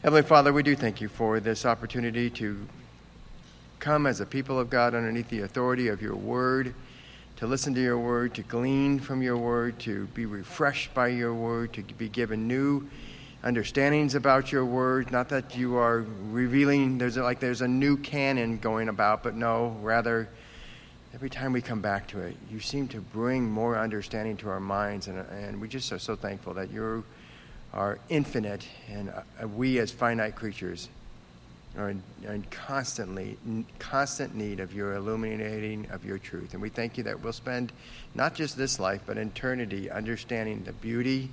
Heavenly Father, we do thank you for this opportunity to come as a people of God underneath the authority of your word, to listen to your word, to glean from your word, to be refreshed by your word, to be given new understandings about your word. Not that you are revealing, there's like there's a new canon going about, but no, rather, every time we come back to it, you seem to bring more understanding to our minds, and, and we just are so thankful that you are infinite, and uh, we as finite creatures are in, in constantly, constant need of your illuminating of your truth. And we thank you that we'll spend not just this life, but eternity understanding the beauty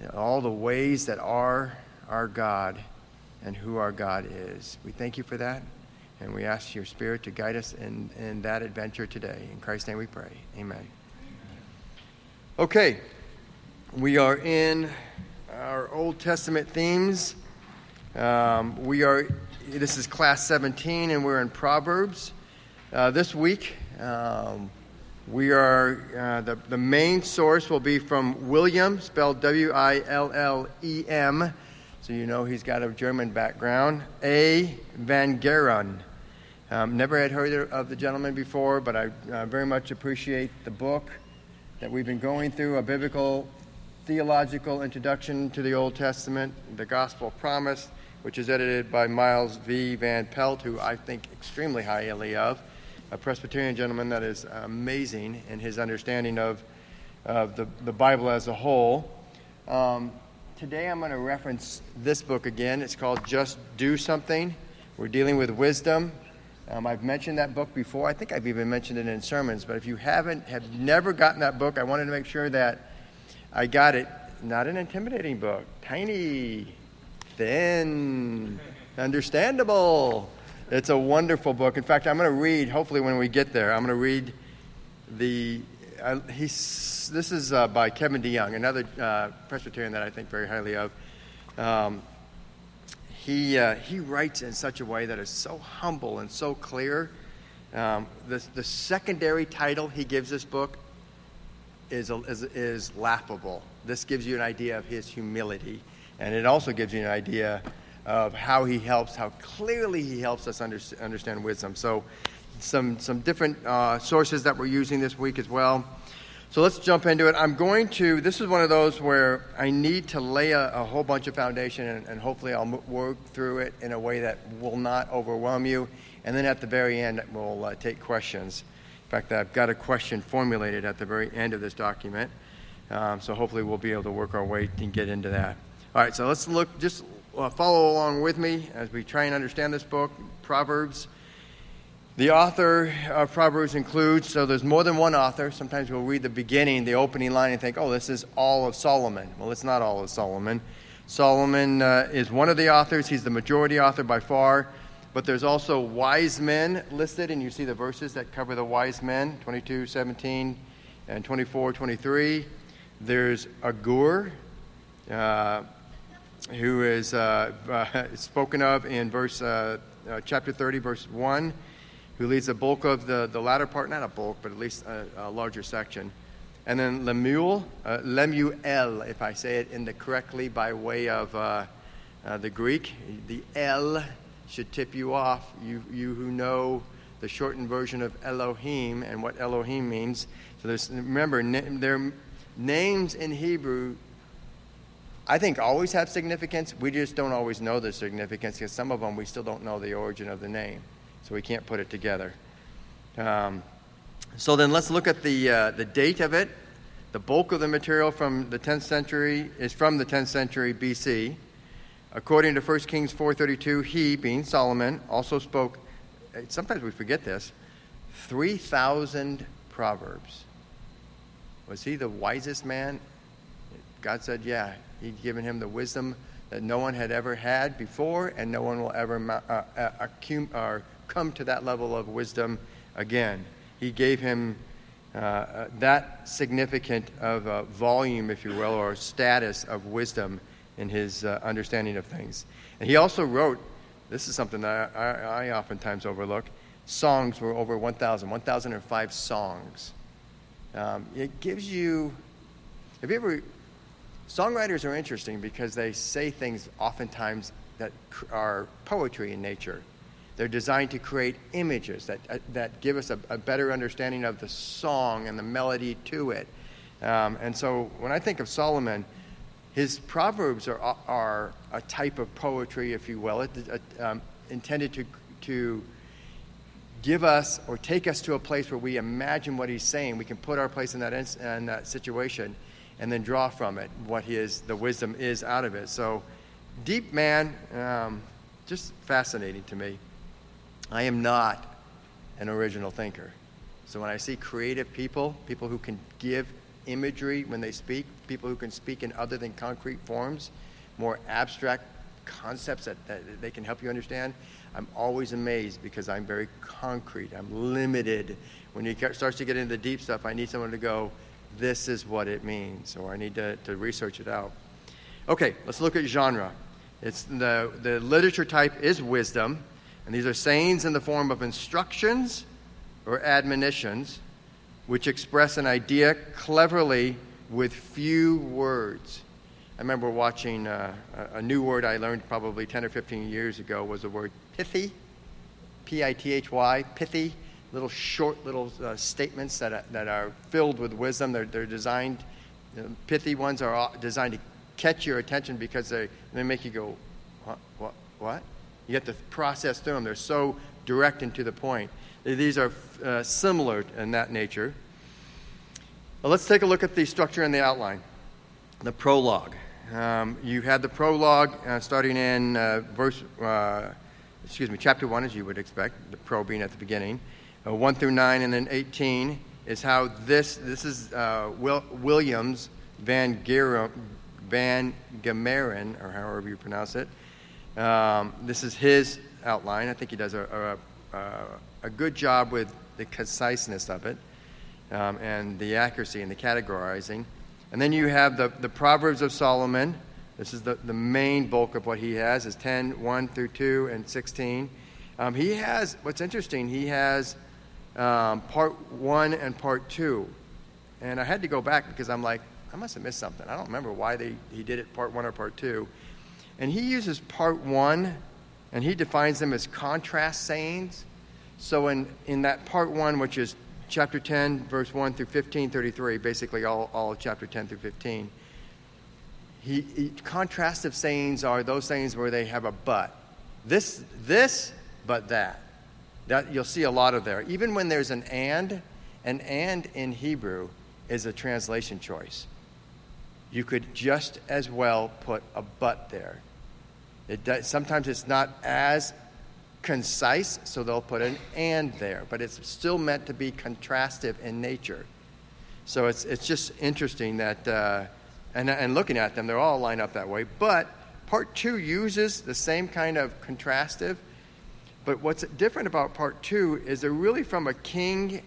and all the ways that are our God and who our God is. We thank you for that, and we ask your Spirit to guide us in, in that adventure today. In Christ's name we pray. Amen. Okay, we are in our Old Testament themes. Um, we are, this is class 17, and we're in Proverbs. Uh, this week, um, we are, uh, the, the main source will be from William, spelled W I L L E M, so you know he's got a German background, A. Van Gemeren. Um, never had heard of the gentleman before, but I uh, very much appreciate the book that we've been going through, a biblical theological introduction to the Old Testament, the Gospel Promise, which is edited by Miles V. Van Pelt, who I think extremely highly of a Presbyterian gentleman that is amazing in his understanding of, of the, the Bible as a whole. Um, today I'm going to reference this book again. It's called Just Do Something. We're dealing with wisdom. Um, I've mentioned that book before. I think I've even mentioned it in sermons. But if you haven't, have never gotten that book, I wanted to make sure that I got it. Not an intimidating book, tiny, thin, understandable. It's a wonderful book. In fact, I'm going to read, hopefully, when we get there, I'm going to read the. Uh, he's, this is uh, by Kevin DeYoung, another uh, Presbyterian that I think very highly of. Um, he, uh, he writes in such a way that is so humble and so clear. Um, the, the secondary title he gives this book is, is, is laughable. This gives you an idea of his humility, and it also gives you an idea of how he helps, how clearly he helps us under, understand wisdom. So, some, some different uh, sources that we're using this week as well. So let's jump into it. I'm going to, this is one of those where I need to lay a, a whole bunch of foundation and, and hopefully I'll work through it in a way that will not overwhelm you. And then at the very end, we'll uh, take questions. Fact, I've got a question formulated at the very end of this document. Um, so hopefully we'll be able to work our way and get into that. All right, so let's look, just uh, follow along with me as we try and understand this book, Proverbs. The author of Proverbs includes, so there's more than one author. Sometimes we'll read the beginning, the opening line, and think, oh, this is all of Solomon. Well, it's not all of Solomon. Solomon uh, is one of the authors, he's the majority author by far. But there's also wise men listed, and you see the verses that cover the wise men 22, 17, and 24, 23. There's Agur. Uh, who is uh, uh, spoken of in verse uh, uh, chapter 30, verse 1, who leads the bulk of the, the latter part, not a bulk, but at least a, a larger section. And then Lemuel, uh, Lemuel, if I say it in the correctly by way of uh, the Greek, the L should tip you off. You, you who know the shortened version of Elohim and what Elohim means. So there's, remember, na- their names in Hebrew I think always have significance. We just don't always know the significance because some of them we still don't know the origin of the name, so we can't put it together. Um, so then let's look at the uh, the date of it. The bulk of the material from the 10th century is from the 10th century BC. According to 1 Kings 4:32, he, being Solomon, also spoke. Uh, sometimes we forget this. 3,000 proverbs. Was he the wisest man? God said, "Yeah, He'd given him the wisdom that no one had ever had before, and no one will ever uh, uh, come to that level of wisdom again. He gave him uh, uh that significant of volume, if you will, or status of wisdom in his uh, understanding of things. And he also wrote, this is something that I, I, I oftentimes overlook, songs were over 1,000, 1,005 songs. Um, it gives you, have you ever Songwriters are interesting because they say things oftentimes that are poetry in nature. They're designed to create images that, uh, that give us a, a, better understanding of the song and the melody to it. Um, and so when I think of Solomon, his proverbs are, are a type of poetry, if you will, um, intended to, to give us or take us to a place where we imagine what he's saying. We can put our place in that, in that situation and then draw from it what his, the wisdom is out of it. So, deep man, um, just fascinating to me. I am not an original thinker. So when I see creative people, people who can give imagery when they speak, people who can speak in other than concrete forms, more abstract concepts that, that they can help you understand, I'm always amazed because I'm very concrete. I'm limited. When it starts to get into the deep stuff, I need someone to go, this is what it means, or I need to, to research it out. Okay, let's look at genre. It's the, the literature type is wisdom, and these are sayings in the form of instructions or admonitions which express an idea cleverly with few words. I remember watching uh, a new word I learned probably 10 or 15 years ago was the word pithy, P I T H Y, pithy little short little uh, statements that are, that are filled with wisdom. They're, they're designed, pithy ones are designed to catch your attention because they, they make you go, what, what, what? You have to process through them. They're so direct and to the point. These are uh, similar in that nature. Let's take a look at the structure and the outline. The prologue. Um, you had the prologue uh, starting in uh, verse, uh, excuse me, chapter 1, as you would expect, the pro being at the beginning uh, 1 through 9, and then 18 is how this, this is Will, Williams Van, Gera, Van Gemeren, or however you pronounce it. Um, this is his outline. I think he does a, a, a good job with the conciseness of it um, and the accuracy and the categorizing. And then you have the, the Proverbs of Solomon. This is the, the main bulk of what he has is 10, 1 through 2, and 16. Um, he has, what's interesting, he has um, part one and part two. And I had to go back because I'm like, I must have missed something. I don't remember why they, he did it part one or part two. And he uses part one and he defines them as contrast sayings. So in, in that part one, which is chapter 10, verse 1 through 15, 33, basically all, all chapter 10 through 15, he, he, contrastive sayings are those sayings where they have a but. This, this, but that. That you'll see a lot of there. Even when there's an and, an and in Hebrew is a translation choice. You could just as well put a but there. It does, sometimes it's not as concise, so they'll put an and there, but it's still meant to be contrastive in nature. So it's, it's just interesting that, uh, and, and looking at them, they're all lined up that way. But part two uses the same kind of contrastive, but what's different about part two is they're really from a king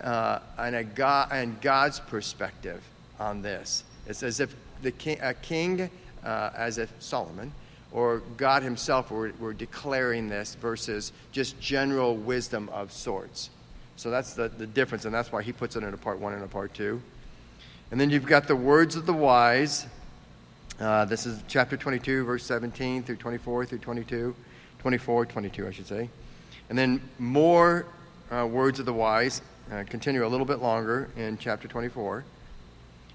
uh, and, a God, and God's perspective on this. It's as if the king, a king, uh, as if Solomon, or God himself were, were declaring this versus just general wisdom of sorts. So that's the, the difference, and that's why he puts it in a part one and a part two. And then you've got the words of the wise. Uh, this is chapter 22, verse 17 through 24 through 22. 24, 22, I should say. And then more uh, words of the wise uh, continue a little bit longer in chapter 24.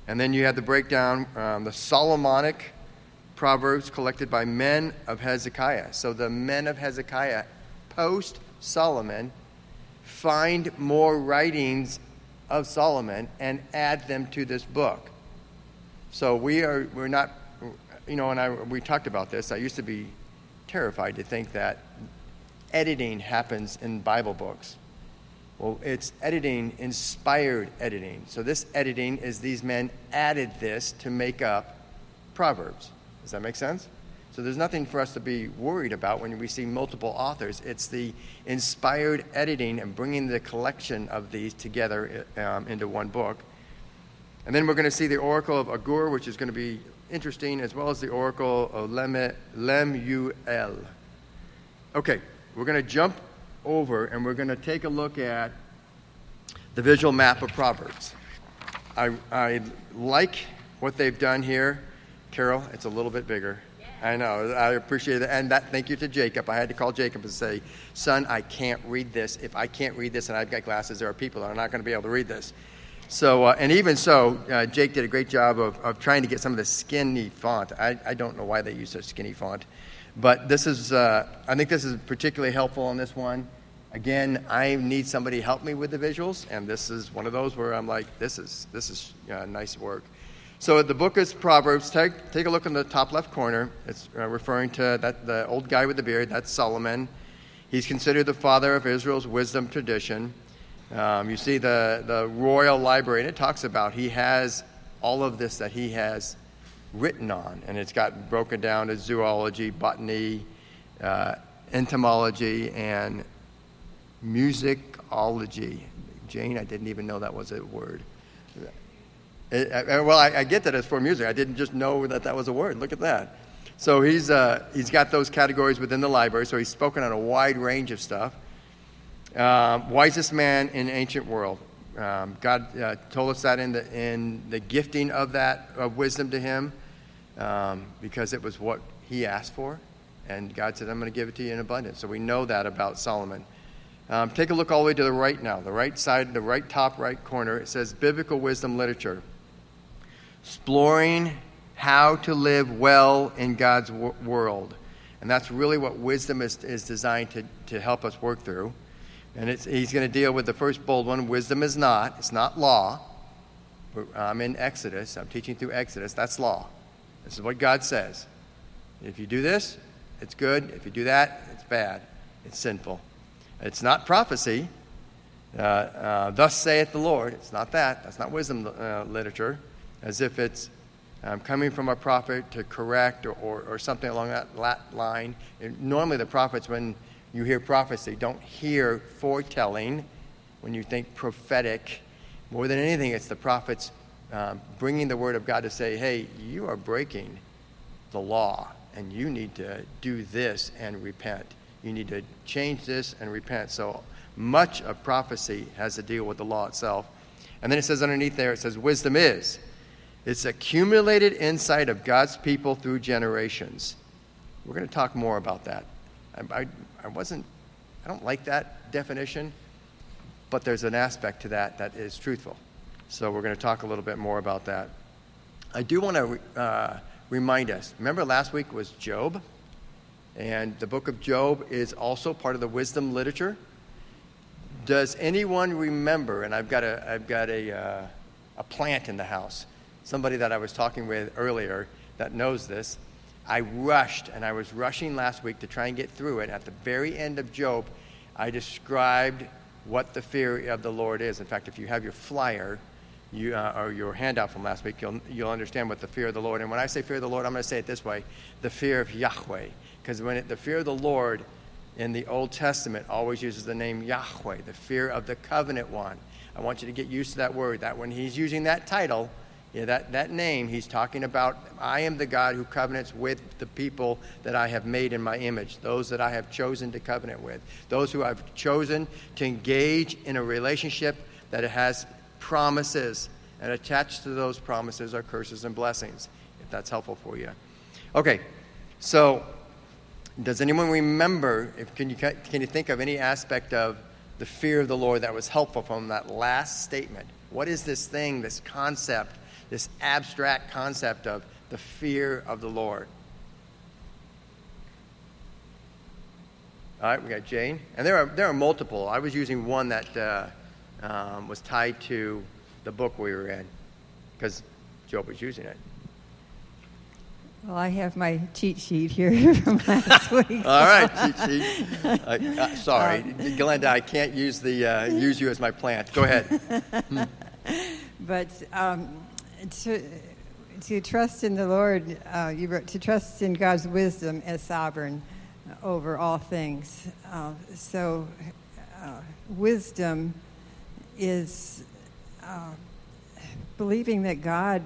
And then you have the breakdown, um, the Solomonic proverbs collected by men of Hezekiah. So the men of Hezekiah, post Solomon, find more writings of Solomon and add them to this book. So we are we're not you know, and I we talked about this. I used to be terrified to think that editing happens in Bible books. Well, it's editing, inspired editing. So, this editing is these men added this to make up Proverbs. Does that make sense? So, there's nothing for us to be worried about when we see multiple authors. It's the inspired editing and bringing the collection of these together um, into one book. And then we're going to see the Oracle of Agur, which is going to be interesting, as well as the oracle of Lemuel. Okay, we're going to jump over and we're going to take a look at the visual map of Proverbs. I, I like what they've done here. Carol, it's a little bit bigger. I know. I appreciate it. And that, thank you to Jacob. I had to call Jacob and say, son, I can't read this. If I can't read this and I've got glasses, there are people that are not going to be able to read this. So, uh, and even so, uh, Jake did a great job of, of trying to get some of the skinny font. I, I don't know why they use such skinny font. But this is, uh, I think this is particularly helpful on this one. Again, I need somebody to help me with the visuals, and this is one of those where I'm like, this is, this is uh, nice work. So the book is Proverbs. Take, take a look in the top left corner. It's uh, referring to that, the old guy with the beard. That's Solomon. He's considered the father of Israel's wisdom tradition. Um, you see the, the royal library, and it talks about he has all of this that he has written on, and it's got broken down to zoology, botany, uh, entomology, and musicology. Jane, I didn't even know that was a word. Well, I, I, get that it's for music. I didn't just know that that was a word. Look at that. So he's, uh, he's got those categories within the library, so he's spoken on a wide range of stuff. Um, wisest man in ancient world. Um, God uh, told us that in the, in the gifting of that of wisdom to him um, because it was what he asked for. And God said, I'm going to give it to you in abundance. So we know that about Solomon. Um, take a look all the way to the right now, the right side, the right top right corner. It says Biblical Wisdom Literature. Exploring how to live well in God's world. And that's really what wisdom is, is designed to, to help us work through. And he's going to deal with the first bold one wisdom is not, it's not law. I'm in Exodus, I'm teaching through Exodus. That's law. This is what God says. If you do this, it's good. If you do that, it's bad. It's sinful. It's not prophecy. Uh, uh, Thus saith the Lord. It's not that. That's not wisdom uh, literature, as if it's um, coming from a prophet to correct or, or, or something along that line. And normally, the prophets, when you hear prophecy, don't hear foretelling. When you think prophetic, more than anything, it's the prophets um, bringing the word of God to say, hey, you are breaking the law, and you need to do this and repent. You need to change this and repent. So much of prophecy has to deal with the law itself. And then it says underneath there, it says, wisdom is. It's accumulated insight of God's people through generations. We're going to talk more about that. I, I, I wasn't, I don't like that definition, but there's an aspect to that that is truthful. So we're going to talk a little bit more about that. I do want to uh, remind us remember last week was Job? And the book of Job is also part of the wisdom literature. Does anyone remember? And I've got a, I've got a, uh, a plant in the house. Somebody that I was talking with earlier that knows this. I rushed, and I was rushing last week to try and get through it. At the very end of Job, I described what the fear of the Lord is. In fact, if you have your flyer you, uh, or your handout from last week, you'll, you'll understand what the fear of the Lord. And when I say fear of the Lord, I'm going to say it this way: the fear of Yahweh. Because when it, the fear of the Lord in the Old Testament always uses the name Yahweh, the fear of the covenant one. I want you to get used to that word. That when he's using that title, yeah, that, that name, he's talking about I am the God who covenants with the people that I have made in my image, those that I have chosen to covenant with, those who I've chosen to engage in a relationship that has promises, and attached to those promises are curses and blessings, if that's helpful for you. Okay, so does anyone remember, if, can, you, can you think of any aspect of the fear of the Lord that was helpful from that last statement? What is this thing, this concept, this abstract concept of the fear of the Lord? All right, we got Jane. And there are, there are multiple. I was using one that uh, um, was tied to the book we were in because Job was using it. Well, I have my cheat sheet here from last week. All right, cheat sheet. Uh, uh, sorry, um, Glenda, I can't use the uh, use you as my plant. Go ahead. but um, to to trust in the Lord, uh, you wrote, to trust in God's wisdom as sovereign over all things. Uh, so, uh, wisdom is believing that God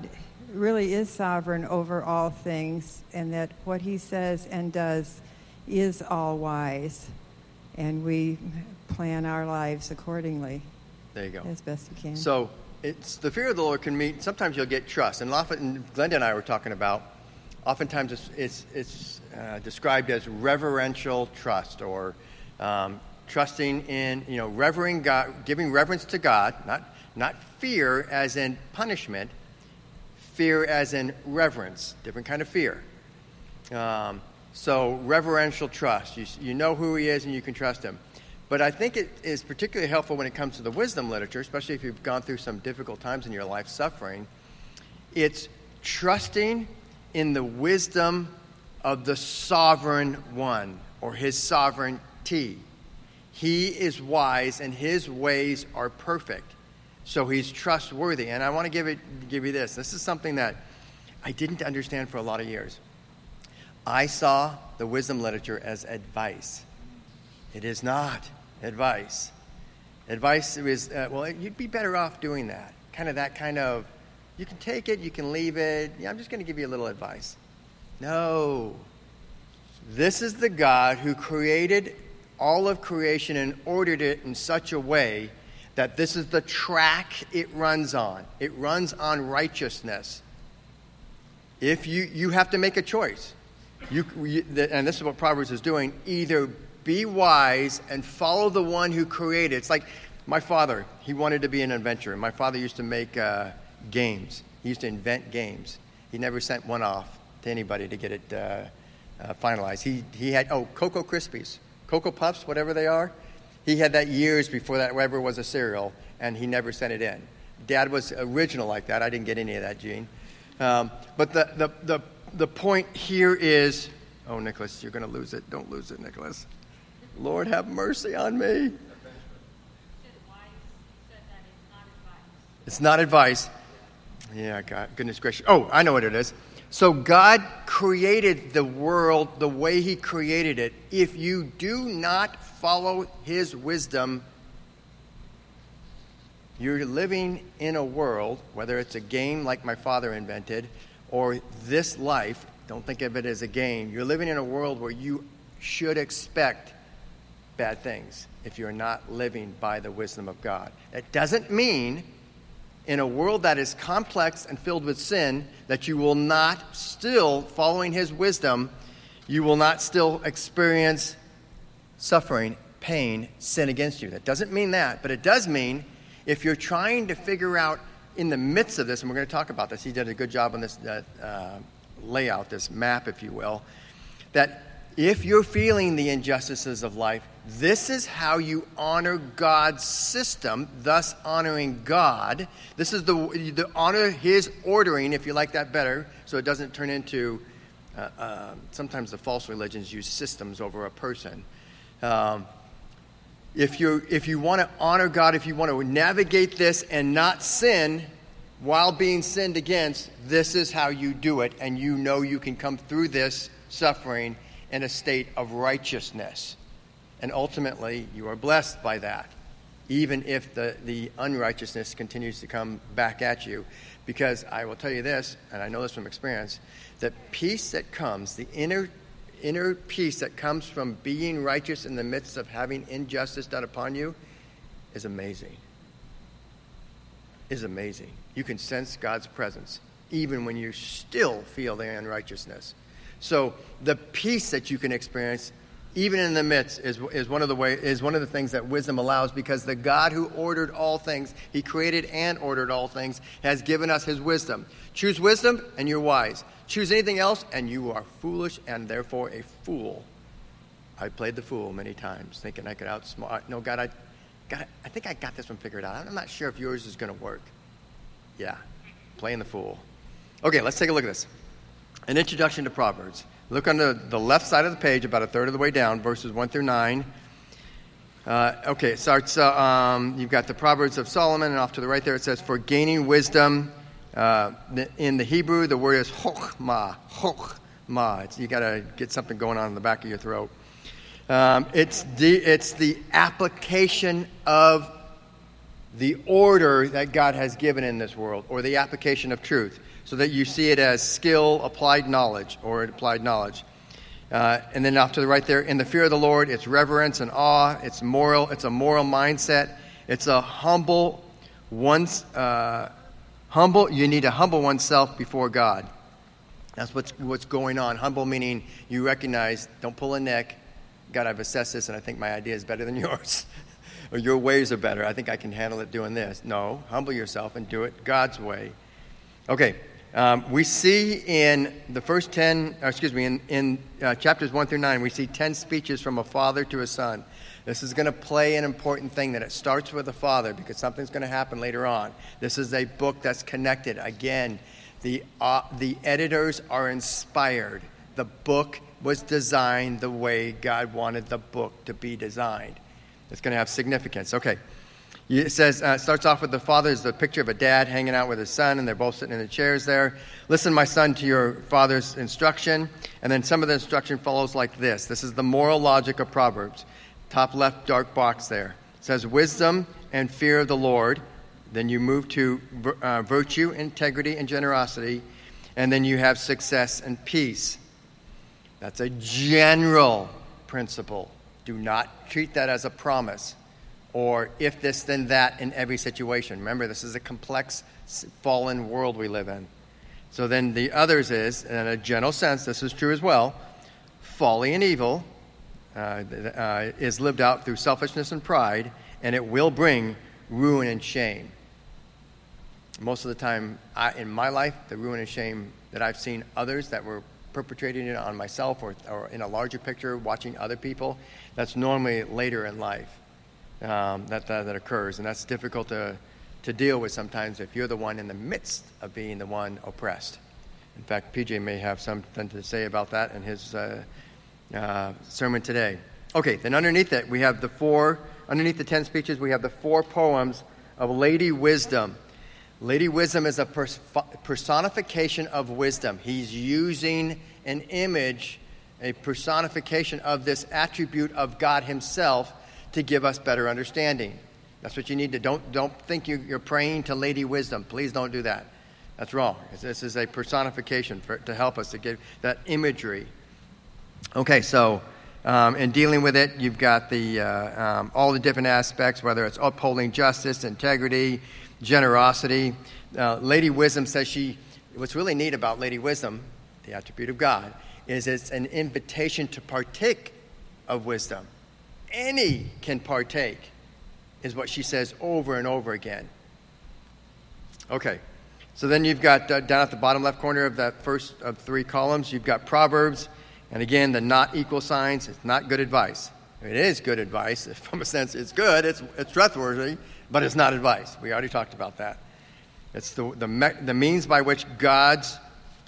really is sovereign over all things and that what he says and does is all wise. And we plan our lives accordingly. There you go. As best we can. So it's the fear of the Lord can mean sometimes you'll get trust. And often Glenda and I were talking about oftentimes it's, it's, it's uh, described as reverential trust or um, trusting in, you know, revering God, giving reverence to God, not, not fear as in punishment, fear as in reverence, different kind of fear. Um, so, reverential trust. You, you know who he is and you can trust him. But I think it is particularly helpful when it comes to the wisdom literature, especially if you've gone through some difficult times in your life suffering. It's trusting in the wisdom of the sovereign one or his sovereignty. He is wise and his ways are perfect. So he's trustworthy. And I want to give, it, give you this. This is something that I didn't understand for a lot of years. I saw the wisdom literature as advice. It is not advice. Advice is, uh, well, you'd be better off doing that. Kind of that kind of, you can take it, you can leave it. Yeah, I'm just going to give you a little advice. No. This is the God who created all of creation and ordered it in such a way that this is the track it runs on. It runs on righteousness. If you, you have to make a choice. You, you, and this is what Proverbs is doing either be wise and follow the one who created. It's like my father, he wanted to be an inventor. My father used to make uh, games, he used to invent games. He never sent one off to anybody to get it uh, uh, finalized. He, he had, oh, Cocoa Krispies, Cocoa Puffs, whatever they are. He had that years before that ever was a cereal, and he never sent it in. Dad was original like that. I didn't get any of that gene. Um, but the, the, the, the point here is oh, Nicholas, you're going to lose it. Don't lose it, Nicholas. Lord, have mercy on me. It's not advice. Yeah, God, goodness gracious. Oh, I know what it is. So God created the world the way He created it. If you do not follow His wisdom, you're living in a world, whether it's a game like my father invented, or this life, don't think of it as a game. You're living in a world where you should expect bad things if you're not living by the wisdom of God. It doesn't mean in a world that is complex and filled with sin that you will not still, following his wisdom, you will not still experience suffering, pain, sin against you. That doesn't mean that, but it does mean if you're trying to figure out in the midst of this, and we're going to talk about this, he did a good job on this uh, layout, this map, if you will, that if you're feeling the injustices of life, this is how you honor God's system, thus honoring God. This is the, the honor His ordering, if you like that better, so it doesn't turn into. Uh, uh, sometimes the false religions use systems over a person. Um, if you if you want to honor God, if you want to navigate this and not sin while being sinned against, this is how you do it, and you know you can come through this suffering in a state of righteousness. And ultimately, you are blessed by that, even if the, the unrighteousness continues to come back at you. Because I will tell you this, and I know this from experience, that peace that comes, the inner, inner peace that comes from being righteous in the midst of having injustice done upon you, is amazing. Is amazing. You can sense God's presence even when you still feel the unrighteousness. So the peace that you can experience even in the midst, is, is, one of the way, is one of the things that wisdom allows because the God who ordered all things, he created and ordered all things, has given us his wisdom. Choose wisdom and you're wise. Choose anything else and you are foolish and therefore a fool. I played the fool many times, thinking I could outsmart. No, God, I, God, I think I got this one figured out. I'm not sure if yours is going to work. Yeah, playing the fool. Okay, let's take a look at this. An introduction to Proverbs. Look on the, left side of the page, about a third of the way down, verses 1 through 9. Uh, okay, it starts, uh, um, you've got the Proverbs of Solomon, and off to the right there it says, For gaining wisdom. Uh, in the Hebrew, the word is chokmah. Chokmah. It's, you got to get something going on in the back of your throat. Um, it's, the, it's the application of the order that God has given in this world, or the application of truth so that you see it as skill, applied knowledge, or applied knowledge. Uh, and then off to the right there, in the fear of the Lord, it's reverence and awe. It's moral. It's a moral mindset. It's a humble one's uh, humble. You need to humble oneself before God. That's what's, what's going on. Humble meaning you recognize, don't pull a neck. God, I've assessed this and I think my idea is better than yours. or your ways are better. I think I can handle it doing this. No, humble yourself and do it God's way. Okay, um, we see in the first 10, excuse me, in, in uh, chapters 1 through 9, we see 10 speeches from a father to a son. This is going to play an important thing that it starts with a father because something's going to happen later on. This is a book that's connected. Again, the, uh, the editors are inspired. The book was designed the way God wanted the book to be designed. It's going to have significance. Okay. It says, uh, starts off with the father is the picture of a dad hanging out with his son, and they're both sitting in the chairs there. Listen, my son, to your father's instruction. And then some of the instruction follows like this. This is the moral logic of Proverbs. Top left dark box there. It says, wisdom and fear of the Lord. Then you move to uh, virtue, integrity, and generosity. And then you have success and peace. That's a general principle. Do not treat that as a promise or if this, then that in every situation. Remember, this is a complex, fallen world we live in. So then the others is, in a general sense, this is true as well folly and evil uh, uh, is lived out through selfishness and pride, and it will bring ruin and shame. Most of the time I, in my life, the ruin and shame that I've seen others that were perpetrating it on myself or, or in a larger picture, watching other people, that's normally later in life um, that, that, that occurs. And that's difficult to, to deal with sometimes if you're the one in the midst of being the one oppressed. In fact, PJ may have something to say about that in his uh, uh, sermon today. Okay, then underneath it, we have the four, underneath the 10 speeches, we have the four poems of Lady Wisdom. Lady Wisdom is a personification of wisdom. He's using an image, a personification of this attribute of God Himself to give us better understanding. That's what you need to don't don't think you, are praying to Lady Wisdom. Please don't do that. That's wrong. This is a personification for, to help us to give that imagery. Okay, so um, in dealing with it, you've got the uh, um, all the different aspects, whether it's upholding justice, integrity, generosity. Uh, Lady Wisdom says she, what's really neat about Lady Wisdom, the attribute of God, is it's an invitation to partake of wisdom. Any can partake, is what she says over and over again. Okay, so then you've got uh, down at the bottom left corner of that first of three columns, you've got Proverbs, and again, the not equal signs. It's not good advice. It is good advice. From a sense, it's good, it's, it's trustworthy, but it's not advice. We already talked about that. It's the, the, me- the means by which God's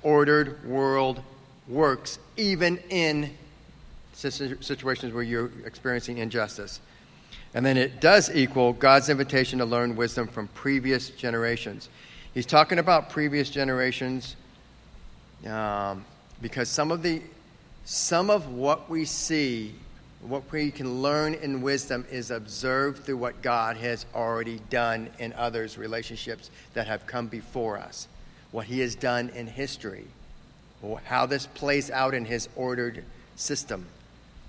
ordered world works, even in situations where you're experiencing injustice. And then it does equal God's invitation to learn wisdom from previous generations. He's talking about previous generations um, because some of the some of what we see what we can learn in wisdom is observed through what God has already done in others' relationships that have come before us, what He has done in history, how this plays out in His ordered system.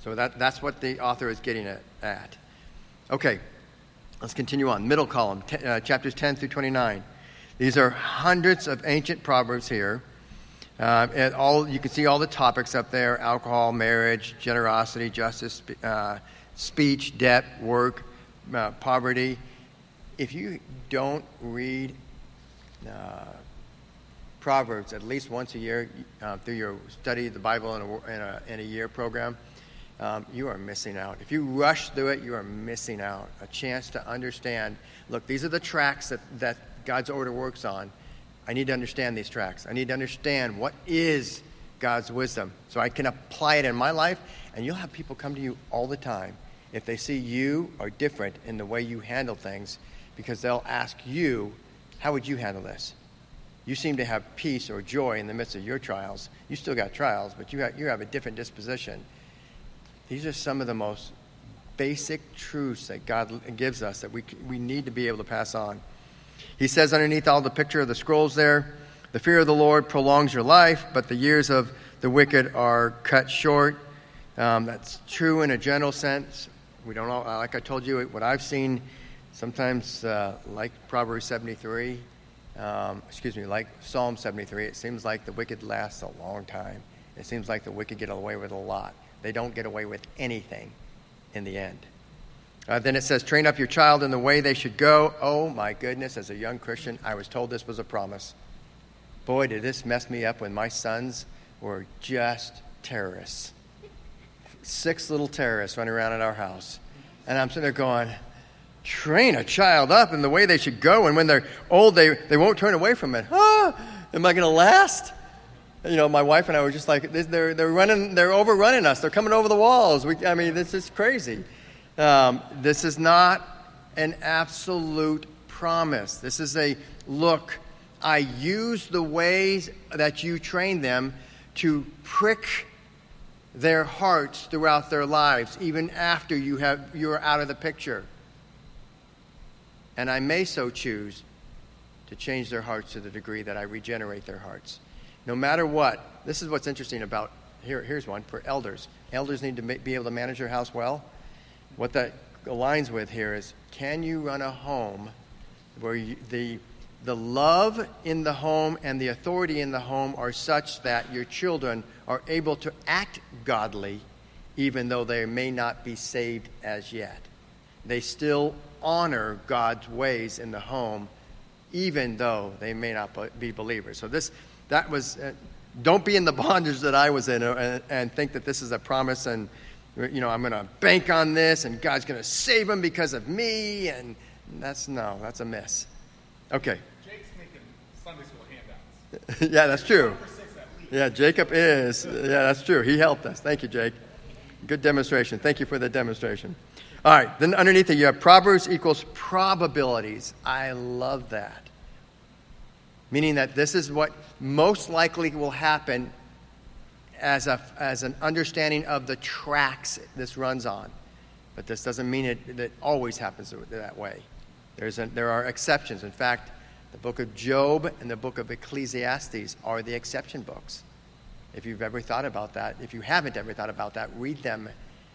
So that, that's what the author is getting at. at. Okay, let's continue on. Middle column, t- uh, chapters 10 through 29. These are hundreds of ancient proverbs here. Uh, and all you can see all the topics up there: alcohol, marriage, generosity, justice, uh, speech, debt, work, uh, poverty. If you don't read uh, Proverbs at least once a year uh, through your study of the Bible in a, in a, in a year program, um, you are missing out. If you rush through it, you are missing out. A chance to understand look, these are the tracks that, that God's order works on. I need to understand these tracks. I need to understand what is God's wisdom so I can apply it in my life. And you'll have people come to you all the time if they see you are different in the way you handle things because they'll ask you, How would you handle this? You seem to have peace or joy in the midst of your trials. You still got trials, but you have, you have a different disposition. These are some of the most basic truths that God gives us that we, we need to be able to pass on. He says underneath all the picture of the scrolls there, the fear of the Lord prolongs your life, but the years of the wicked are cut short. Um, that's true in a general sense. We don't know, like I told you, what I've seen sometimes, uh, like Proverbs 73, um, excuse me, like Psalm 73, it seems like the wicked last a long time. It seems like the wicked get away with a lot. They don't get away with anything in the end. Uh, then it says, train up your child in the way they should go. Oh my goodness, as a young Christian, I was told this was a promise. Boy, did this mess me up when my sons were just terrorists. Six little terrorists running around at our house. And I'm sitting there going, train a child up in the way they should go, and when they're old, they, they won't turn away from it. Ah, am I going to last? You know, my wife and I were just like, they're, they're running, they're overrunning us. They're coming over the walls. We, I mean, this is crazy. Um, this is not an absolute promise. This is a look. I use the ways that you train them to prick their hearts throughout their lives, even after you have, you're out of the picture. And I may so choose to change their hearts to the degree that I regenerate their hearts. No matter what, this is what's interesting about here, here's one for elders. Elders need to ma- be able to manage their house well. What that aligns with here is can you run a home where you, the, the love in the home and the authority in the home are such that your children are able to act godly even though they may not be saved as yet? They still honor God's ways in the home even though they may not be believers. So this that was uh, don't be in the bondage that I was in uh, and, and think that this is a promise and you know, I'm going to bank on this and God's going to save him because of me. And that's no, that's a miss. Okay. Jake's making Sunday school handouts. yeah, that's true. Yeah, Jacob is. Yeah, that's true. He helped us. Thank you, Jake. Good demonstration. Thank you for the demonstration. All right, then underneath it, you have Proverbs equals probabilities. I love that. Meaning that this is what most likely will happen as, a, as an understanding of the tracks this runs on. But this doesn't mean it, it always happens that way. There's a, there are exceptions. In fact, the book of Job and the book of Ecclesiastes are the exception books. If you've ever thought about that, if you haven't ever thought about that, read them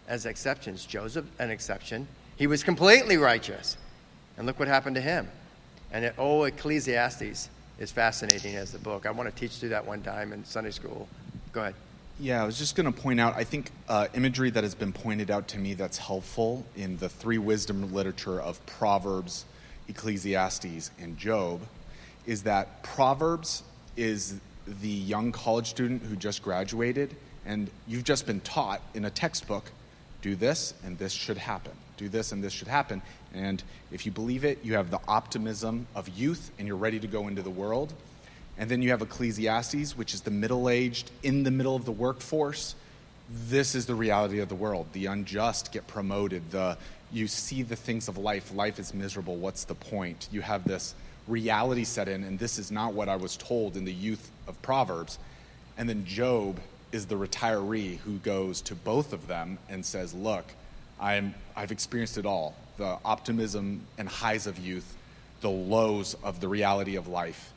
as exceptions. Joseph, an exception. He was completely righteous. And look what happened to him. And it, oh, Ecclesiastes is fascinating as the book. I want to teach through that one time in Sunday school. Go ahead. Yeah, I was just going to point out, I think uh, imagery that has been pointed out to me that's helpful in the three wisdom literature of Proverbs, Ecclesiastes, and Job is that Proverbs is the young college student who just graduated, and you've just been taught in a textbook do this, and this should happen. Do this, and this should happen. And if you believe it, you have the optimism of youth, and you're ready to go into the world. And then you have Ecclesiastes, which is the middle aged, in the middle of the workforce. This is the reality of the world. The unjust get promoted. The, you see the things of life. Life is miserable. What's the point? You have this reality set in, and this is not what I was told in the youth of Proverbs. And then Job is the retiree who goes to both of them and says, Look, I'm, I've experienced it all the optimism and highs of youth, the lows of the reality of life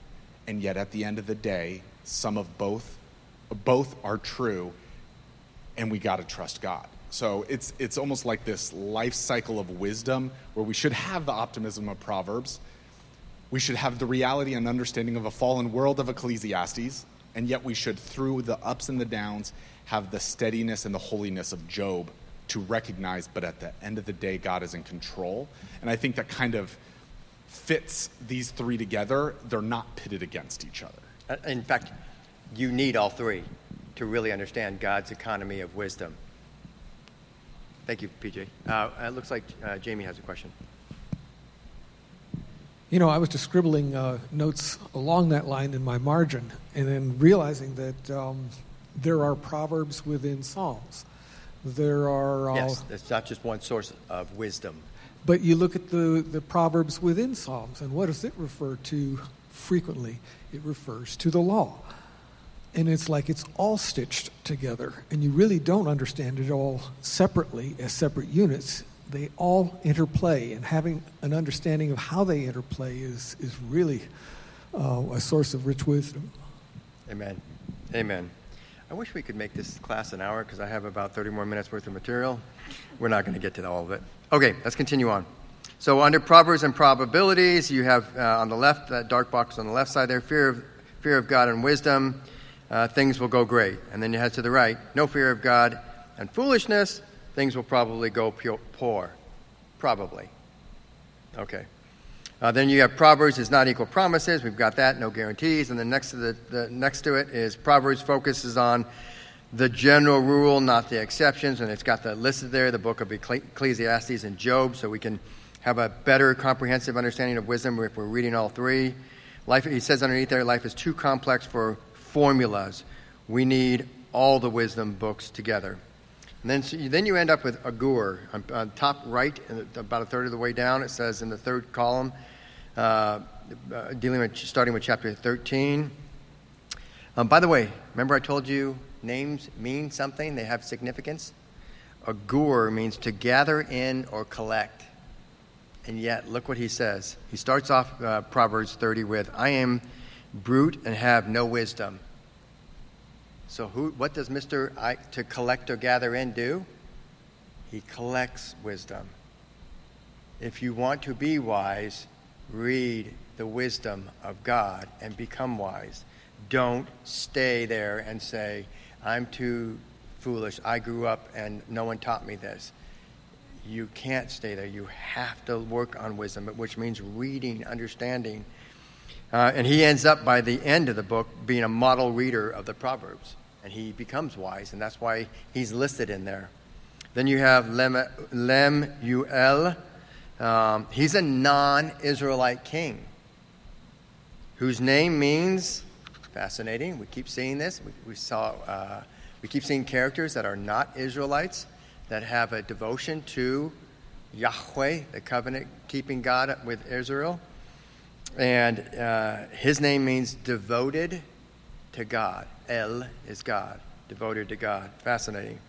and yet at the end of the day, some of both both are true, and we got to trust God. So it's it's almost like this life cycle of wisdom where we should have the optimism of Proverbs. We should have the reality and understanding of a fallen world of Ecclesiastes, and yet we should, through the ups and the downs, have the steadiness and the holiness of Job to recognize, but at the end of the day, God is in control. And I think that kind of fits these three together, they're not pitted against each other. Uh, in fact, you need all three to really understand God's economy of wisdom. Thank you, PJ. Uh, it looks like uh, Jamie has a question. You know, I was just scribbling uh, notes along that line in my margin, and then realizing that um, there are proverbs within Psalms. There are. Uh, yes, it's not just one source of wisdom. But you look at the, the Proverbs within Psalms, and what does it refer to frequently? It refers to the law. And it's like it's all stitched together, and you really don't understand it all separately as separate units. They all interplay, and having an understanding of how they interplay is, is really uh, a source of rich wisdom. Amen. Amen. I wish we could make this class an hour because I have about 30 more minutes worth of material. We're not going to get to all of it. Okay, let's continue on. So under Proverbs and probabilities, you have uh, on the left, that dark box on the left side there, fear of, fear of God and wisdom, uh, things will go great. And then you head to the right, no fear of God and foolishness, things will probably go poor. Probably. Okay. Uh, then you have Proverbs is not equal promises. We've got that, no guarantees. And then next to the, the next to it is Proverbs focuses on the general rule, not the exceptions, and it's got that listed there, the book of Ecclesiastes and Job, so we can have a better comprehensive understanding of wisdom if we're reading all three. Life, he says underneath there, life is too complex for formulas. We need all the wisdom books together. And then, so you, then you end up with Agur. On, on top right, about a third of the way down, it says in the third column, uh, uh, dealing with starting with chapter 13. Um, by the way, remember I told you names mean something, they have significance? Agur means to gather in or collect. And yet, look what he says. He starts off uh, Proverbs 30 with, I am brute and have no wisdom. So, who, what does Mr. I, to collect or gather in do? He collects wisdom. If you want to be wise, read the wisdom of God and become wise. Don't stay there and say, I'm too foolish. I grew up and no one taught me this. You can't stay there. You have to work on wisdom, which means reading, understanding. Uh, and he ends up by the end of the book being a model reader of the Proverbs. And he becomes wise, and that's why he's listed in there. Then you have Lem, Lemuel. Um, he's a non Israelite king whose name means fascinating. We keep seeing this. We, we saw, uh, we keep seeing characters that are not Israelites that have a devotion to Yahweh, the covenant keeping God with Israel. And uh, his name means devoted to God. El is God, devoted to God. Fascinating.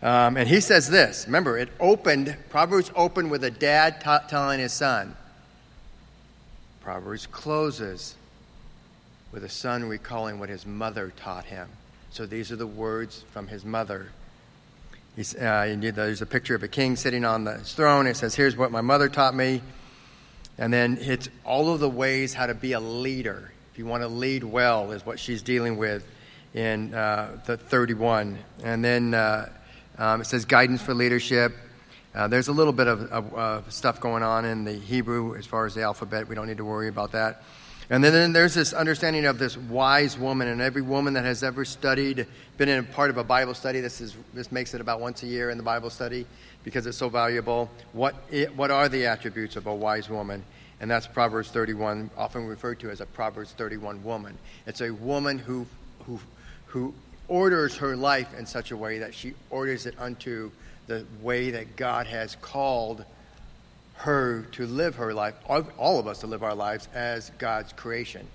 Um, and he says this remember, it opened, Proverbs opened with a dad t- telling his son. Proverbs closes with a son recalling what his mother taught him. So these are the words from his mother. Uh, there's a picture of a king sitting on the throne. It says, Here's what my mother taught me. And then it's all of the ways how to be a leader. You want to lead well, is what she's dealing with in uh, the 31. And then uh, um, it says guidance for leadership. Uh, there's a little bit of, of, of, stuff going on in the Hebrew as far as the alphabet. We don't need to worry about that. And then, then there's this understanding of this wise woman, and every woman that has ever studied, been in a part of a Bible study, this, is, this makes it about once a year in the Bible study because it's so valuable. What, it, what are the attributes of a wise woman? And that's Proverbs 31, often referred to as a Proverbs 31 woman. It's a woman who, who, who orders her life in such a way that she orders it unto the way that God has called her to live her life, all of us to live our lives as God's creation.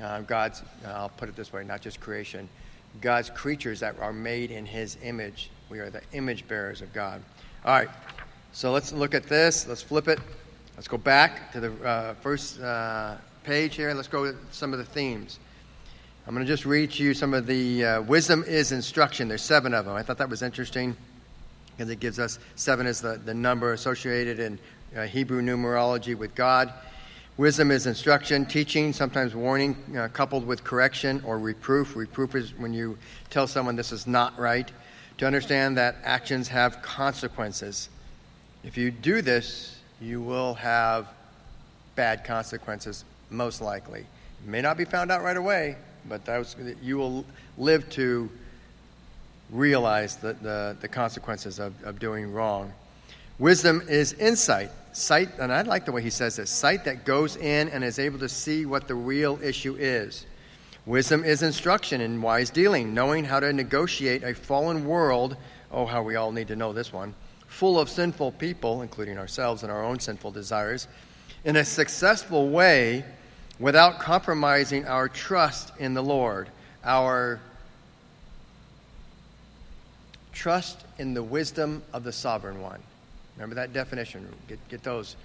Uh, God's, I'll put it this way, not just creation, God's creatures that are made in His image. We are the image bearers of God. All right, so let's look at this. Let's flip it. Let's go back to the uh, first uh, page here. Let's go to some of the themes. I'm going to just read to you some of the uh, wisdom is instruction. There's seven of them. I thought that was interesting because it gives us seven is the, the number associated in uh, Hebrew numerology with God. Wisdom is instruction, teaching, sometimes warning, uh, coupled with correction or reproof. Reproof is when you tell someone this is not right. To understand that actions have consequences. If you do this, you will have bad consequences, most likely. It may not be found out right away, but was, you will live to realize the, the, the consequences of, of doing wrong. Wisdom is insight. Sight, and I like the way he says this sight that goes in and is able to see what the real issue is. Wisdom is instruction in wise dealing, knowing how to negotiate a fallen world. Oh, how we all need to know this one. Full of sinful people, including ourselves and our own sinful desires, in a successful way without compromising our trust in the Lord, our trust in the wisdom of the sovereign one. Remember that definition. Get, get those.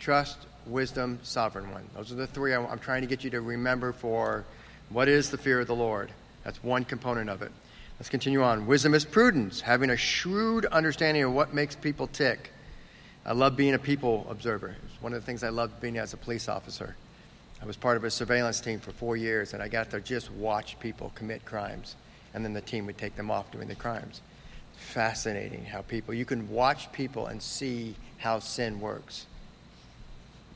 Trust, wisdom, sovereign one. Those are the three I'm, I'm trying to get you to remember for what is the fear of the Lord. That's one component of it. Let's continue on. Wisdom is prudence, having a shrewd understanding of what makes people tick. I love being a people observer. It's one of the things I loved being as a police officer. I was part of a surveillance team for four years, and I got to just watch people commit crimes, and then the team would take them off doing the crimes. Fascinating how people, you can watch people and see how sin works.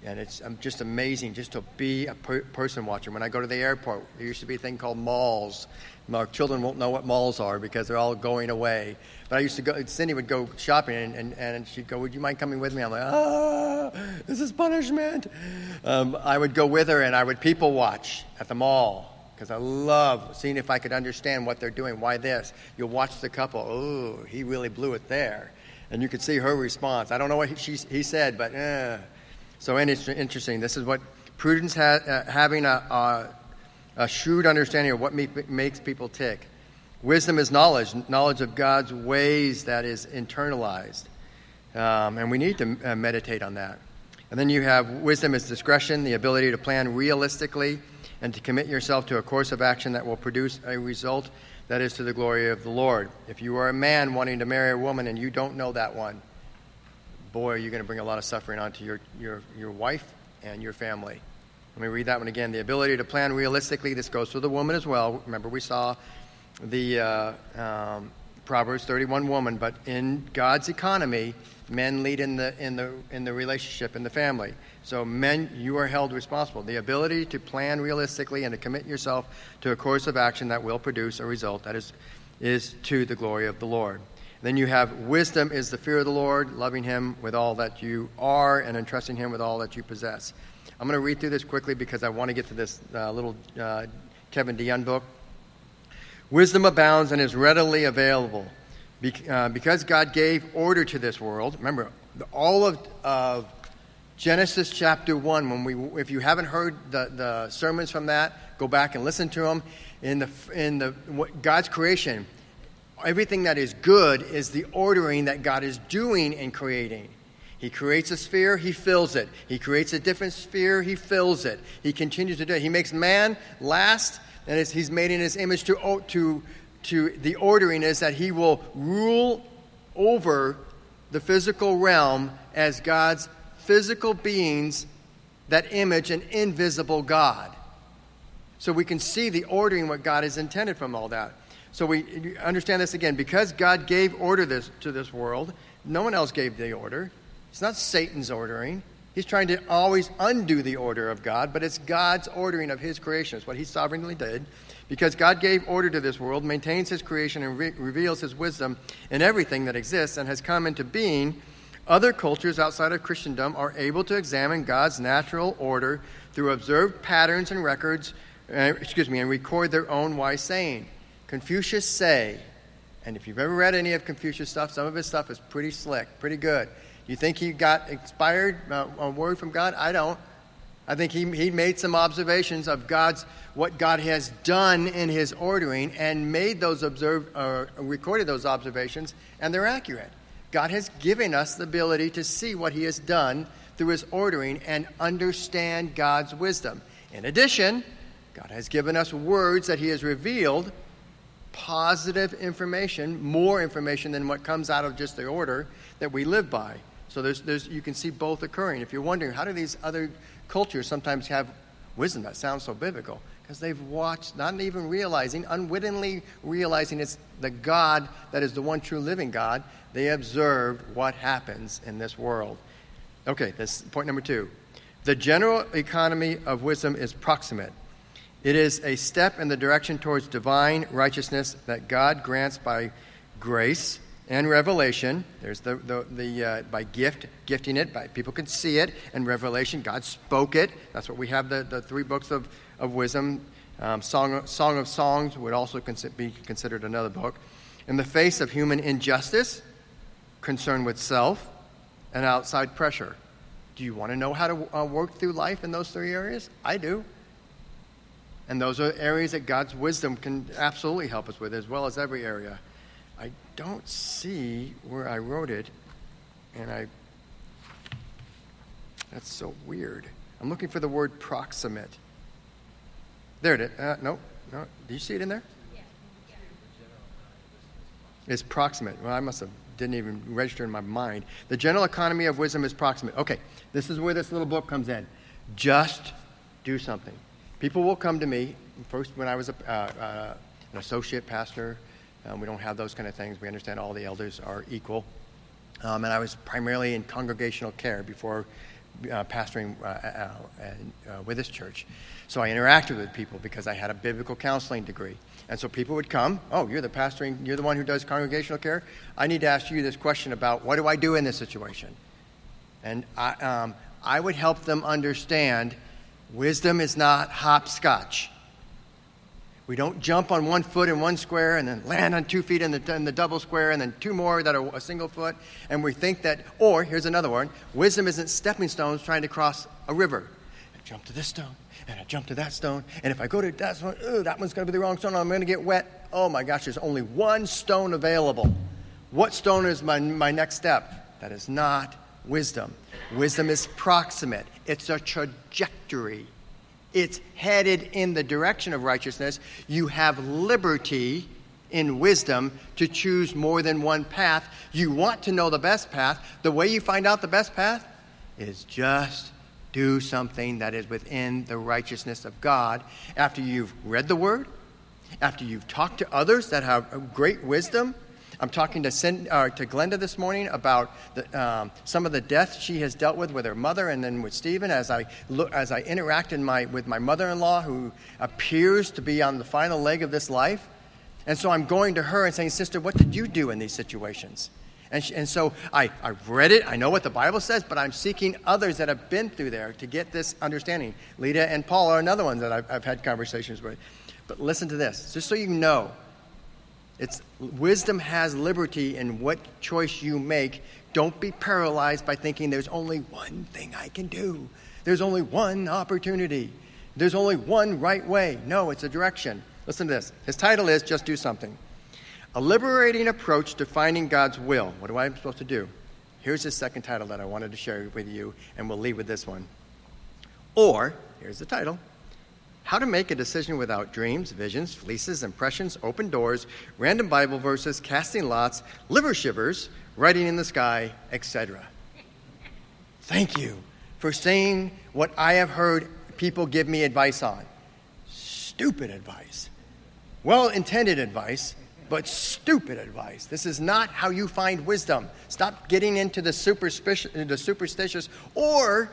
And it's just amazing just to be a per- person watcher. When I go to the airport, there used to be a thing called malls. Our children won't know what malls are because they're all going away. But I used to go, Cindy would go shopping and, and, and she'd go, Would you mind coming with me? I'm like, Ah, this is punishment. Um, I would go with her and I would people watch at the mall because I love seeing if I could understand what they're doing. Why this? You'll watch the couple. Oh, he really blew it there. And you could see her response. I don't know what he, she, he said, but eh. So interesting. This is what prudence ha- uh, having a, a, a, shrewd understanding of what me- makes people tick. Wisdom is knowledge, knowledge of God's ways that is internalized. Um, and we need to uh, meditate on that. And then you have wisdom is discretion, the ability to plan realistically and to commit yourself to a course of action that will produce a result that is to the glory of the Lord. If you are a man wanting to marry a woman and you don't know that one, boy, you're going to bring a lot of suffering onto your, your, your wife and your family. Let me read that one again. The ability to plan realistically. This goes for the woman as well. Remember, we saw the uh, um, Proverbs 31 woman, but in God's economy, men lead in the, in, the, in the relationship, in the family. So, men, you are held responsible. The ability to plan realistically and to commit yourself to a course of action that will produce a result that is, is to the glory of the Lord. Then you have wisdom is the fear of the Lord, loving Him with all that you are, and entrusting Him with all that you possess. I'm going to read through this quickly because I want to get to this uh, little uh, Kevin DeYoung book. Wisdom abounds and is readily available. Be- uh, because God gave order to this world, remember, all of, of Genesis chapter 1, when we, if you haven't heard the, the sermons from that, go back and listen to them. In, the, in the, God's creation, everything that is good is the ordering that God is doing and creating. He creates a sphere, he fills it. He creates a different sphere, he fills it. He continues to do it. He makes man last, and he's made in his image to, to, to the ordering is that he will rule over the physical realm as God's physical beings that image an invisible God. So we can see the ordering what God has intended from all that. So we understand this again. Because God gave order this, to this world, no one else gave the order. It's not Satan's ordering. He's trying to always undo the order of God, but it's God's ordering of his creation. It's what he sovereignly did. Because God gave order to this world, maintains his creation, and re- reveals his wisdom in everything that exists and has come into being, other cultures outside of Christendom are able to examine God's natural order through observed patterns and records, uh, excuse me, and record their own wise saying. Confucius say, and if you've ever read any of Confucius' stuff, some of his stuff is pretty slick, pretty good. You think he got inspired uh, a word from God? I don't. I think he, he made some observations of God's what God has done in His ordering and made those observe uh, recorded those observations, and they're accurate. God has given us the ability to see what He has done through His ordering and understand God's wisdom. In addition, God has given us words that He has revealed positive information, more information than what comes out of just the order that we live by. So there's, there's, you can see both occurring. If you're wondering, how do these other cultures sometimes have wisdom that sounds so biblical? Because they've watched, not even realizing, unwittingly realizing it's the God that is the one true living God, they observed what happens in this world. Okay, that's point number two. The general economy of wisdom is proximate. It is a step in the direction towards divine righteousness that God grants by grace and revelation. There's the, the, the uh, by gift, gifting it, by people can see it, and revelation, God spoke it. That's what we have the, the three books of, of wisdom. Um, Song, Song of Songs would also be considered another book. In the face of human injustice, concern with self, and outside pressure. Do you want to know how to uh, work through life in those three areas? I do. And those are areas that God's wisdom can absolutely help us with, as well as every area. I don't see where I wrote it, and I. That's so weird. I'm looking for the word proximate. There it is. Uh, no, no. Do you see it in there? It's proximate. Well, I must have didn't even register in my mind. The general economy of wisdom is proximate. Okay, this is where this little book comes in. Just do something. People will come to me, first when I was a, uh, uh, an associate pastor. Um, we don't have those kind of things. We understand all the elders are equal. Um, and I was primarily in congregational care before uh, pastoring uh, uh, uh, with this church. So I interacted with people because I had a biblical counseling degree. And so people would come, oh, you're the pastoring, you're the one who does congregational care. I need to ask you this question about what do I do in this situation? And I, um, I would help them understand wisdom is not hopscotch. We don't jump on one foot in one square and then land on two feet in the, in the double square and then two more that are a single foot. And we think that, or here's another one wisdom isn't stepping stones trying to cross a river. I jump to this stone and I jump to that stone. And if I go to that one, ooh, that one's going to be the wrong stone. I'm going to get wet. Oh my gosh, there's only one stone available. What stone is my, my next step? That is not wisdom. Wisdom is proximate, it's a trajectory it's headed in the direction of righteousness. You have liberty in wisdom to choose more than one path. You want to know the best path. The way you find out the best path is just do something that is within the righteousness of God after you've read the word, after you've talked to others that have great wisdom I'm talking to, Cindy, uh, to Glenda this morning about the, um, some of the deaths she has dealt with with her mother and then with Stephen as I, look, as I interact in my, with my mother in law, who appears to be on the final leg of this life. And so I'm going to her and saying, Sister, what did you do in these situations? And, she, and so I, I've read it, I know what the Bible says, but I'm seeking others that have been through there to get this understanding. Lita and Paul are another one that I've, I've had conversations with. But listen to this, just so you know it's wisdom has liberty in what choice you make. Don't be paralyzed by thinking there's only one thing I can do. There's only one opportunity. There's only one right way. No, it's a direction. Listen to this. His title is Just Do Something. A liberating approach to finding God's will. What am I supposed to do? Here's the second title that I wanted to share with you, and we'll leave with this one. Or, here's the title how to make a decision without dreams, visions, fleeces, impressions, open doors, random Bible verses, casting lots, liver shivers, writing in the sky, etc. Thank you for saying what I have heard people give me advice on. Stupid advice. Well intended advice, but stupid advice. This is not how you find wisdom. Stop getting into the, superstitious, the superstitious or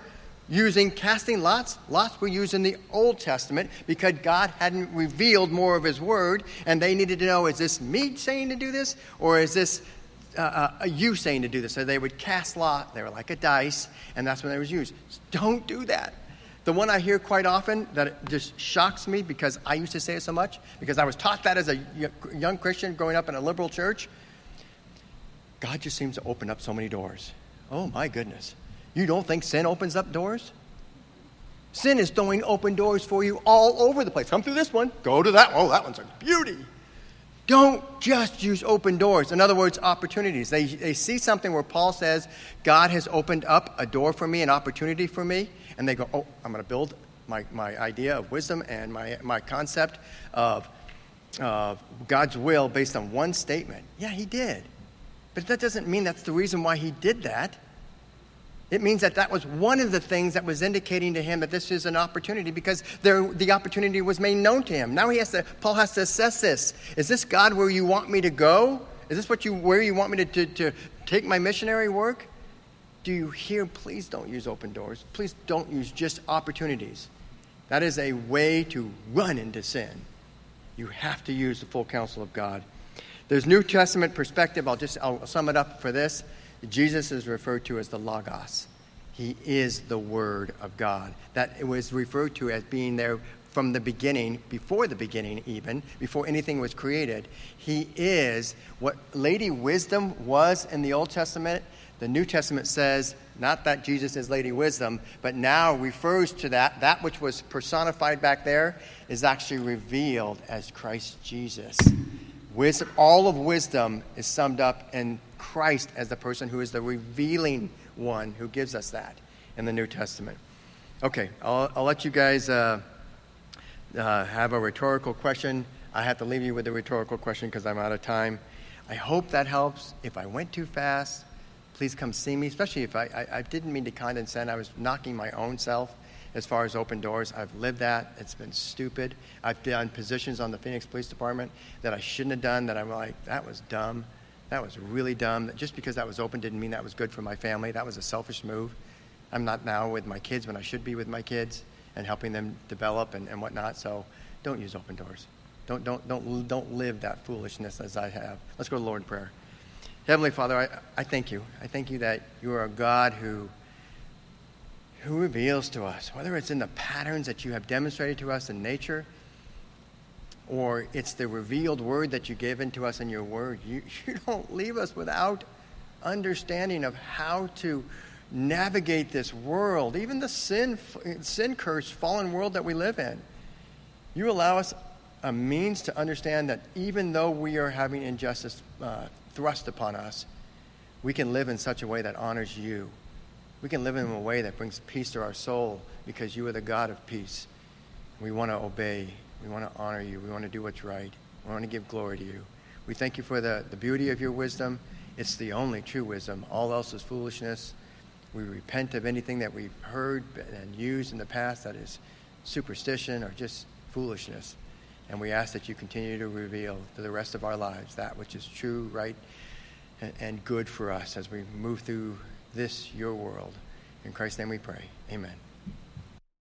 using casting lots. Lots were used in the Old Testament because God hadn't revealed more of His Word, and they needed to know is this me saying to do this, or is this uh, uh, you saying to do this? So they would cast lot. They were like a dice, and that's when they was used. Don't do that. The one I hear quite often that just shocks me because I used to say it so much, because I was taught that as a young Christian growing up in a liberal church. God just seems to open up so many doors. Oh my goodness. You don't think sin opens up doors? Sin is throwing open doors for you all over the place. Come through this one, go to that. Oh, that one's a beauty. Don't just use open doors. In other words, opportunities. They, they see something where Paul says, God has opened up a door for me, an opportunity for me, and they go, Oh, I'm going to build my, my idea of wisdom and my, my concept of uh, God's will based on one statement. Yeah, he did. But that doesn't mean that's the reason why he did that. It means that that was one of the things that was indicating to him that this is an opportunity because there, the opportunity was made known to him. Now he has to, Paul has to assess this. Is this God where you want me to go? Is this what you, where you want me to, to, to take my missionary work? Do you hear? Please don't use open doors. Please don't use just opportunities. That is a way to run into sin. You have to use the full counsel of God. There's New Testament perspective. I'll just I'll sum it up for this. Jesus is referred to as the Logos. He is the Word of God. That it was referred to as being there from the beginning, before the beginning, even, before anything was created. He is what Lady Wisdom was in the Old Testament. The New Testament says, not that Jesus is Lady Wisdom, but now refers to that. That which was personified back there is actually revealed as Christ Jesus. Wisdom, all of wisdom is summed up in Christ as the person who is the revealing one who gives us that in the New Testament. Okay, I'll, I'll let you guys uh, uh, have a rhetorical question. I have to leave you with a rhetorical question because I'm out of time. I hope that helps. If I went too fast, please come see me, especially if I, I, I didn't mean to condescend. I was knocking my own self as far as open doors. I've lived that. It's been stupid. I've done positions on the Phoenix Police Department that I shouldn't have done that I'm like, that was dumb. That was really dumb. Just because that was open didn't mean that was good for my family. That was a selfish move. I'm not now with my kids when I should be with my kids and helping them develop and, and whatnot. So don't use open doors. Don't, don't, don't, don't live that foolishness as I have. Let's go to the Lord in prayer. Heavenly Father, I, I thank you. I thank you that you are a God who, who reveals to us, whether it's in the patterns that you have demonstrated to us in nature or it's the revealed word that you give into us in your word. You, you don't leave us without understanding of how to navigate this world, even the sin, sin cursed, fallen world that we live in. You allow us a means to understand that even though we are having injustice uh, thrust upon us, we can live in such a way that honors you. We can live in a way that brings peace to our soul because you are the God of peace. We want to obey. We want to honor you. We want to do what's right. We want to give glory to you. We thank you for the, the beauty of your wisdom. It's the only true wisdom. All else is foolishness. We repent of anything that we've heard and used in the past that is superstition or just foolishness. And we ask that you continue to reveal to the rest of our lives that which is true, right, and, and good for us as we move through this, your world. In Christ's name we pray. Amen.